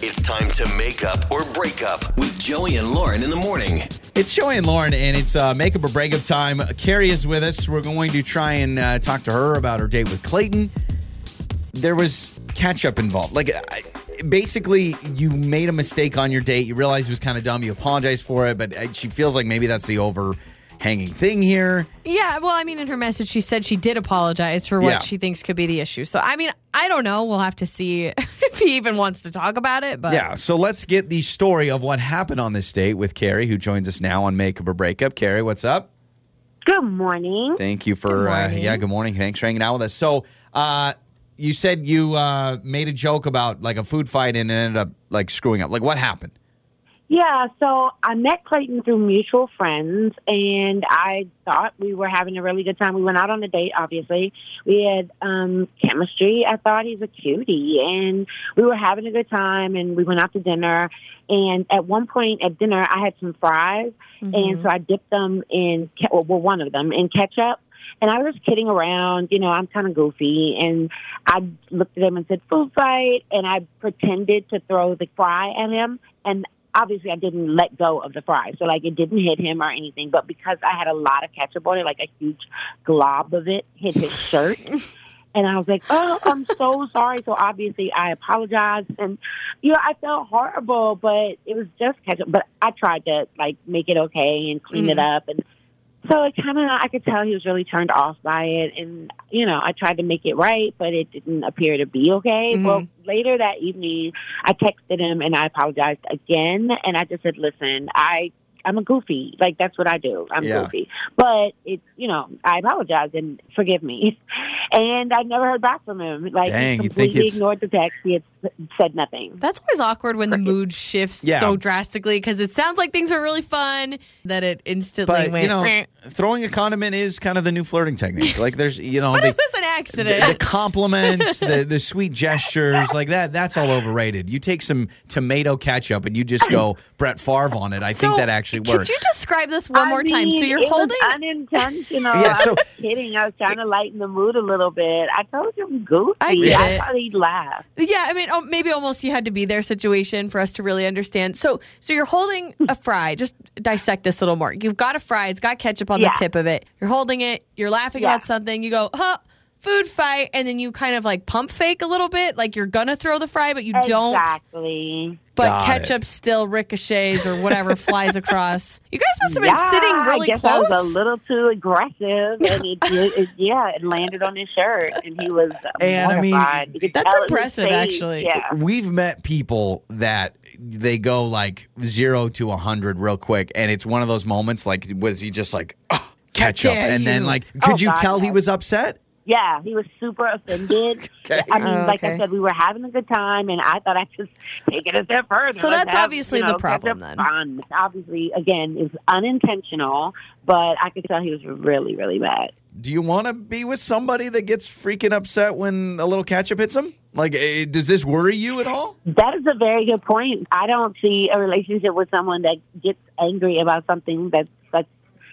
It's time to make up or break up with Joey and Lauren in the morning. It's Joey and Lauren, and it's uh, makeup or break up time. Carrie is with us. We're going to try and uh, talk to her about her date with Clayton. There was catch up involved. Like, I, basically, you made a mistake on your date. You realized it was kind of dumb. You apologized for it, but uh, she feels like maybe that's the overhanging thing here. Yeah, well, I mean, in her message, she said she did apologize for what Yeah. she thinks could be the issue. So, I mean, I don't know. We'll have to see if he even wants to talk about it. But Yeah, so let's get the story of what happened on this date with Carrie, who joins us now on Makeup or Breakup. Carrie, what's up? Good morning. Thank you for Good uh, morning. yeah. Good morning. Thanks for hanging out with us. So, uh, you said you uh, made a joke about like a food fight and it ended up like screwing up. Like, what happened? Yeah, so I met Clayton through mutual friends, and I thought we were having a really good time. We went out on a date, obviously. We had um, chemistry. I thought he's a cutie, and we were having a good time, and we went out to dinner. And at one point at dinner, I had some fries, Mhm. and so I dipped them in, well, one of them in ketchup. And I was kidding around, you know, I'm kind of goofy. And I looked at him and said, food fight. And I pretended to throw the fry at him. And obviously, I didn't let go of the fry. So, like, it didn't hit him or anything. But because I had a lot of ketchup on it, like a huge glob of it hit his shirt. And I was like, oh, I'm so sorry. So obviously I apologized. And, you know, I felt horrible, but it was just ketchup. But I tried to, like, make it okay and clean it mm. up. And so it kind of, I could tell he was really turned off by it. And, you know, I tried to make it right, but it didn't appear to be okay. Well, later that evening, I texted him and I apologized again. And I just said, listen, I, I'm a goofy. Like, that's what I do. I'm Yeah. goofy. But it's, you know, I apologize and forgive me. And I never heard back from him. Like, Dang, he completely ignored the text. He had said nothing. That's always awkward when the mood shifts Yeah. so drastically because it sounds like things are really fun that it instantly But went. you know, "Meh." throwing a condiment is kind of the new flirting technique. Like, there's you know but the, it was an accident. the compliments, the the sweet gestures, like that. That's all overrated. You take some tomato ketchup and you just go Brett Favre on it. I think that actually works. Could you describe this one I more time? So you're it was holding. unintentional. Yeah, so- I was kidding. I was trying to lighten the mood a little bit. I told him goofy. I get I it. thought he'd laugh. Yeah, I mean, oh, maybe almost you had to be there situation for us to really understand. So, so you're holding a fry. Just dissect this a little more. You've got a fry. It's got ketchup on Yeah. the tip of it. You're holding it. You're laughing Yeah. about something. You go, huh? Food fight, and then you kind of like pump fake a little bit, like you're gonna throw the fry, but you don't. Exactly. But Got it. ketchup still ricochets or whatever flies across. You guys must have been yeah, sitting really I guess close. I was a little too aggressive, and it, it, it- yeah, it landed on his shirt, and he was And, I mean, mortified. You could That's tell in his impressive, actually. Yeah. We've met people that they go like zero to a hundred real quick, and it's one of those moments. Like, was he just like oh, ketchup, dare and then like, could Oh, you God, tell he was upset? Yeah, he was super offended. Okay. I mean, Oh, like. I said, we were having a good time, and I thought I'd just take it a step further. So Let's that's have, obviously you the problem then. Fun. Obviously, again, is unintentional, but I could tell he was really, really mad. Do you want to be with somebody that gets freaking upset when a little ketchup hits them? Like, eh, does this worry you at all? That is a very good point. I don't see a relationship with someone that gets angry about something that's that's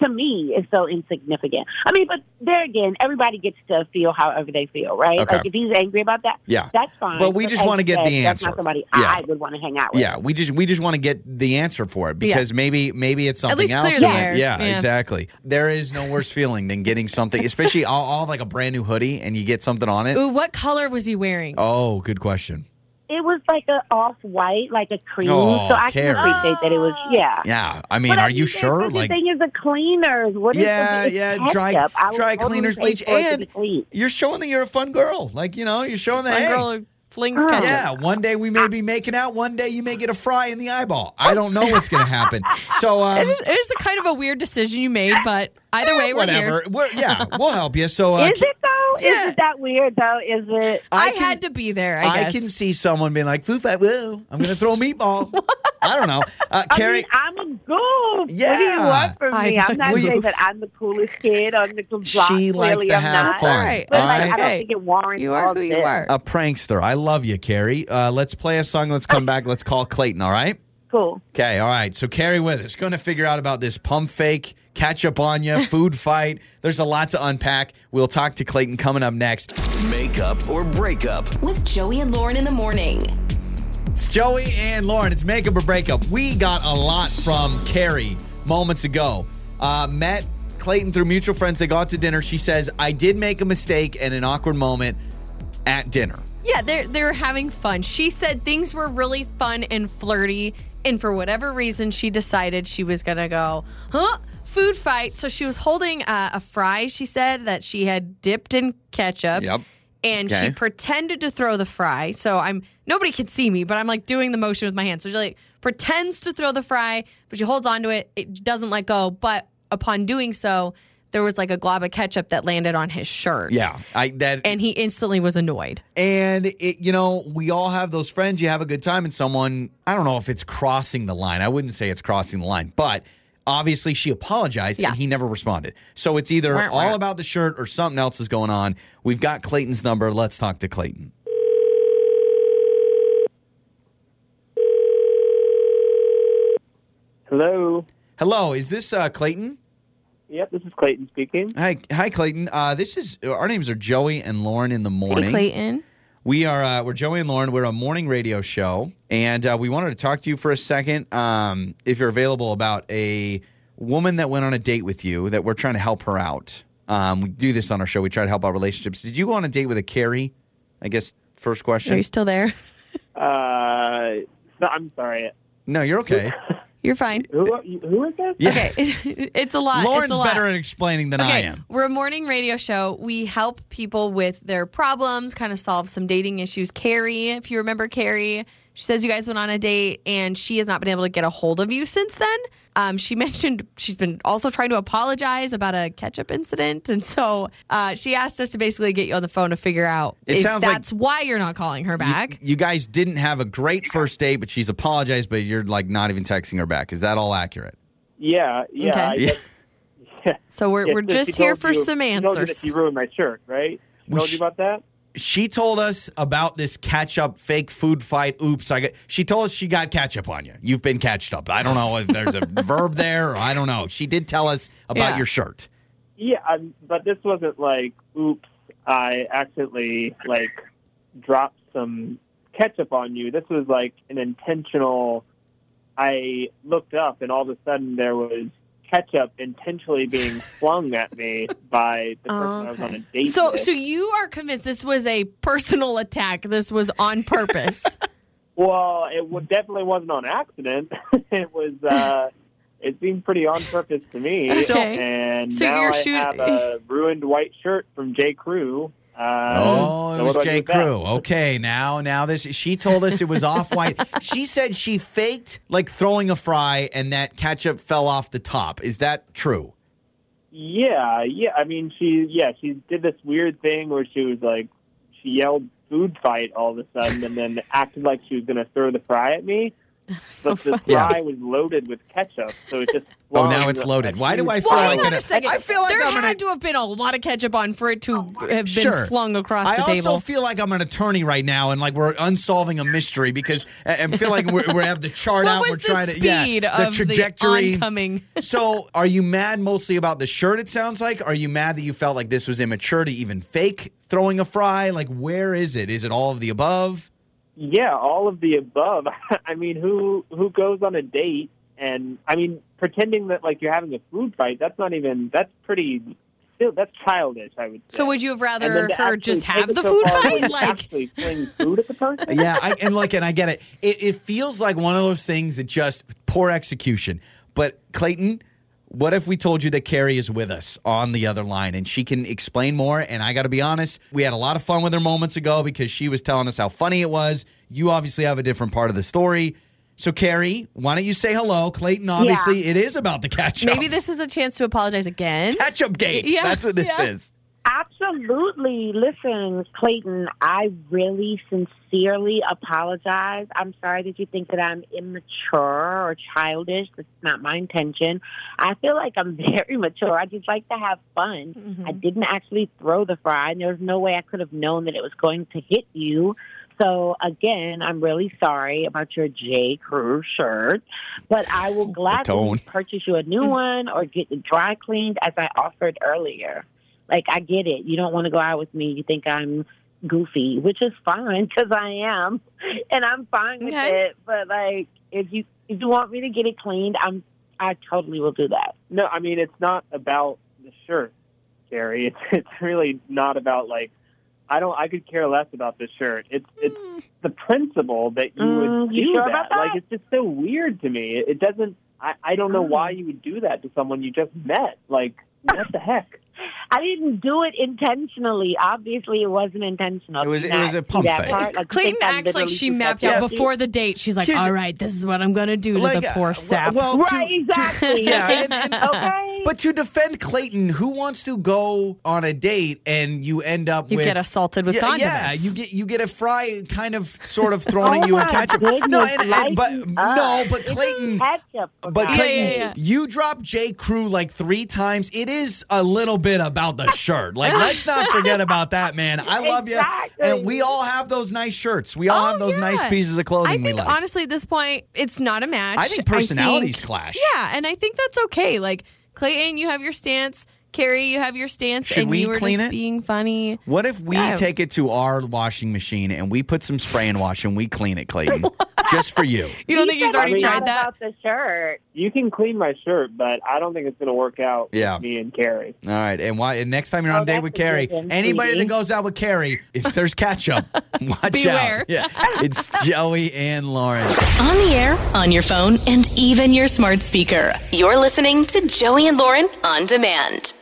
to me is so insignificant. I mean, but there again, everybody gets to feel however they feel, right? Okay. Like if he's angry about that, Yeah. that's fine. But we just wanna get said, the That's answer. not somebody Yeah. I would want to hang out with. Yeah, we just we just want to get the answer for it because maybe maybe it's something least else. clear the air. Yeah, Yeah. exactly. There is no worse feeling than getting something, especially all, all like a brand new hoodie and you get something on it. Ooh, what color was he wearing? Oh, good question. It was like a off white, like a cream. Oh, so I Carrie. can appreciate that it was yeah. Yeah, I mean, But I are you sure? there's such a Like, thing is a cleaners. What is Yeah, the, yeah, dry- I dry cleaners, pay bleach, for it to and- you're showing that you're a fun girl. Like, you know, you're showing that. One hey, girl who flings ketchup. Yeah, one day we may be making out. One day you may get a fry in the eyeball. I don't know what's going to happen. So, um, It is, it is a kind of a weird decision you made, but either way, we're whatever. here. We're, yeah, we'll help you. So, uh, Is it though? Yeah. Is it that weird though? Is it? I, can- had to be there, I I, guess. can see someone being like, "Foo fight, woo! I'm going to throw a meatball." I don't know, uh, I Carrie. mean, I'm a goof. Yeah. What do you want from me? I'm I'm not saying goof. that I'm the coolest kid on the block. She likes to I'm have not. fun. All right. But all like. I don't Okay. think it warrants You all are who you this. are. a prankster. I love you, Carrie. Uh, let's play a song. Let's come back. Let's call Clayton. All right. Cool. Okay. All right. So Carrie with us. Going to figure out about this pump fake, catch up on you, food fight. There's a lot to unpack. We'll talk to Clayton coming up next. Make up or break up. with Joey and Lauren in the morning. It's Joey and Lauren. It's makeup or breakup. We got a lot from Carrie moments ago. Uh, met Clayton through mutual friends. They go out to dinner. She says, I did make a mistake and an awkward moment at dinner. Yeah, they're they're having fun. She said things were really fun and flirty, and for whatever reason, she decided she was gonna go, huh? Food fight. So she was holding uh, a fry. She said that she had dipped in ketchup. Yep. And Okay. she pretended to throw the fry. So I'm nobody can see me, but I'm like doing the motion with my hands. So she like pretends to throw the fry, but she holds onto it. It doesn't let go. But upon doing so, there was like a glob of ketchup that landed on his shirt. Yeah, I that And he instantly was annoyed. And it, you know, we all have those friends. You have a good time, and someone, I don't know if it's crossing the line. I wouldn't say it's crossing the line, but obviously she apologized Yeah. and he never responded. So it's either Wah, wah. all about the shirt or something else is going on. We've got Clayton's number. Let's talk to Clayton. Hello. Hello, is this uh, Clayton? Yep, this is Clayton speaking. Hi, hi, Clayton. Uh, this is our names are Joey and Lauren in the morning. Hey, Clayton. We are uh, we're Joey and Lauren. We're a morning radio show, and uh, we wanted to talk to you for a second, um, if you're available, about a woman that went on a date with you. That we're trying to help her out. Um, we do this on our show. We try to help out relationships. Did you go on a date with a Carrie? I guess first question. Are you still there? Uh, so, I'm sorry. No, you're okay. You're fine. Who who is this? Yeah. Okay, it's a lot. Lauren's it's a lot. better at explaining than I am. we're a morning radio show. We help people with their problems, kind of solve some dating issues. Carrie, if you remember Carrie, she says you guys went on a date and she has not been able to get a hold of you since then. Um, she mentioned she's been also trying to apologize about a ketchup incident. And so uh, she asked us to basically get you on the phone to figure out It if sounds like- that's why you're not calling her back. You guys didn't have a great first date, but she's apologized, but you're like not even texting her back. Is that all accurate? Yeah, yeah. Okay. Yeah. yeah. so we're, Yeah, we're so just here for you- some she told you that answers. Ruined my shirt, right? She We told sh- you about that? She told us about this ketchup fake food fight. Oops, I got. She told us she got ketchup on you. You've been catched up. I don't know if there's a verb there. Or I don't know. She did tell us about Yeah. your shirt. Yeah, um, but this wasn't like, oops, I accidentally like dropped some ketchup on you. This was like an intentional. I looked up, and all of a sudden there was ketchup intentionally being flung at me by the person I was on a date So, with. so you are convinced this was a personal attack? This was on purpose? Well, it w- definitely wasn't on accident. it was. Uh, it seemed pretty on purpose to me. Okay. And So now I shoot- have a ruined white shirt from J. Crew. Uh, Oh, so it was J. do I J. do with that? Crew. Okay, now now this she told us it was off white. she said she faked like throwing a fry and that ketchup fell off the top. Is that true? Yeah, yeah. I mean, she, yeah, she did this weird thing where she was like, she yelled "food fight" all of a sudden, and then acted like she was going to throw the fry at me. So But the funny. Yeah. fry was loaded with ketchup, so it just. Oh, now it's loaded. Why do I feel Well, like hang on it- a second. I feel like there I'm gonna- had to have been a lot of ketchup on for it to oh have been Sure. flung across I the also feel like I'm an attorney right now, and like we're unsolving a mystery because I, I feel like we're, we have the chart what out. was we're the trying to speed yeah, the trajectory. the oncoming? so, are you mad mostly about the shirt? It sounds like. Are you mad that you felt like this was immature to even fake throwing a fry? Like, where is it? Is it all of the above? Yeah, all of the above. I mean, who who goes on a date and I mean, pretending that like you're having a food fight? That's not even. That's pretty. Still, that's childish. I would. Say. So would you have rather to her just have the so food far fight? Like, actually fling food at the person. Yeah, I, and like, and I get it. it. It feels like one of those things that just poor execution. But Clayton, what if we told you that Carrie is with us on the other line and she can explain more? And I got to be honest, we had a lot of fun with her moments ago because she was telling us how funny it was. You obviously have a different part of the story. So, Carrie, why don't you say hello? Clayton, obviously, it is about the ketchup. maybe this is a chance to apologize again. ketchup gate. Yeah, That's what this yeah. is. Absolutely. Listen, Clayton, I really sincerely apologize. I'm sorry that you think that I'm immature or childish. That's not my intention. I feel like I'm very mature. I just like to have fun. Mhm. I didn't actually throw the fry, and there was no way I could have known that it was going to hit you. So again, I'm really sorry about your J. Crew shirt, but I will gladly purchase you a new one or get it dry cleaned as I offered earlier. Like I get it. You don't want to go out with me. You think I'm goofy, which is fine because I am, and I'm fine with Okay. it. But like, if you if you want me to get it cleaned, I'm I totally will do that. No, I mean it's not about the shirt, Carrie. It's it's really not about like I don't I could care less about the shirt. It's it's the principle that you Mm, would you do sure that. about that? Like it's just so weird to me. It, it doesn't I, I don't know Mm. why you would do that to someone you just met. Like what the heck? I didn't do it intentionally. Obviously, it wasn't intentional. It was- it was a pump fake. part. Like, Clayton think acts like she mapped that. out before the date. She's like, Here's- all right, this is what I'm going to do to Like, the uh, poor sap. Well, to- Right, to- exactly. yeah, and- and- okay. But to defend Clayton, who wants to go on a date and you end up with you with get assaulted with yeah, condiments. yeah, you get you get a fry kind of sort of thrown at Oh you in my ketchup. goodness, no, and, and but lighten no, but Clayton, ketchup, but God's Yeah, Clayton, yeah, yeah. you drop J. Crew like three times. It is a little bit about the shirt. Like, let's not forget about that, man. I love you, and we all have those nice shirts. We all Oh, have those yeah. nice pieces of clothing I we think like. honestly, at this point, it's not a match. I think personalities think- clash. Yeah, and I think that's okay. Like Clayton, you have your stance. Carrie, you have your stance, Should and we you were clean just it? being funny. What if we Yeah. take it to our washing machine and we put some spray and wash and we clean it, Clayton, just for you? You don't He think he's said already it's tried that? About the shirt. You can clean my shirt, but I don't think it's going to work out Yeah. with me and Carrie. All right, and why? And next time you're on Oh, a date that's with a Carrie, good one, anybody sweetie. that goes out with Carrie, if there's ketchup, watch Beware. out. Yeah, it's Joey and Lauren. On the air, on your phone, and even your smart speaker. You're listening to Joey and Lauren on demand.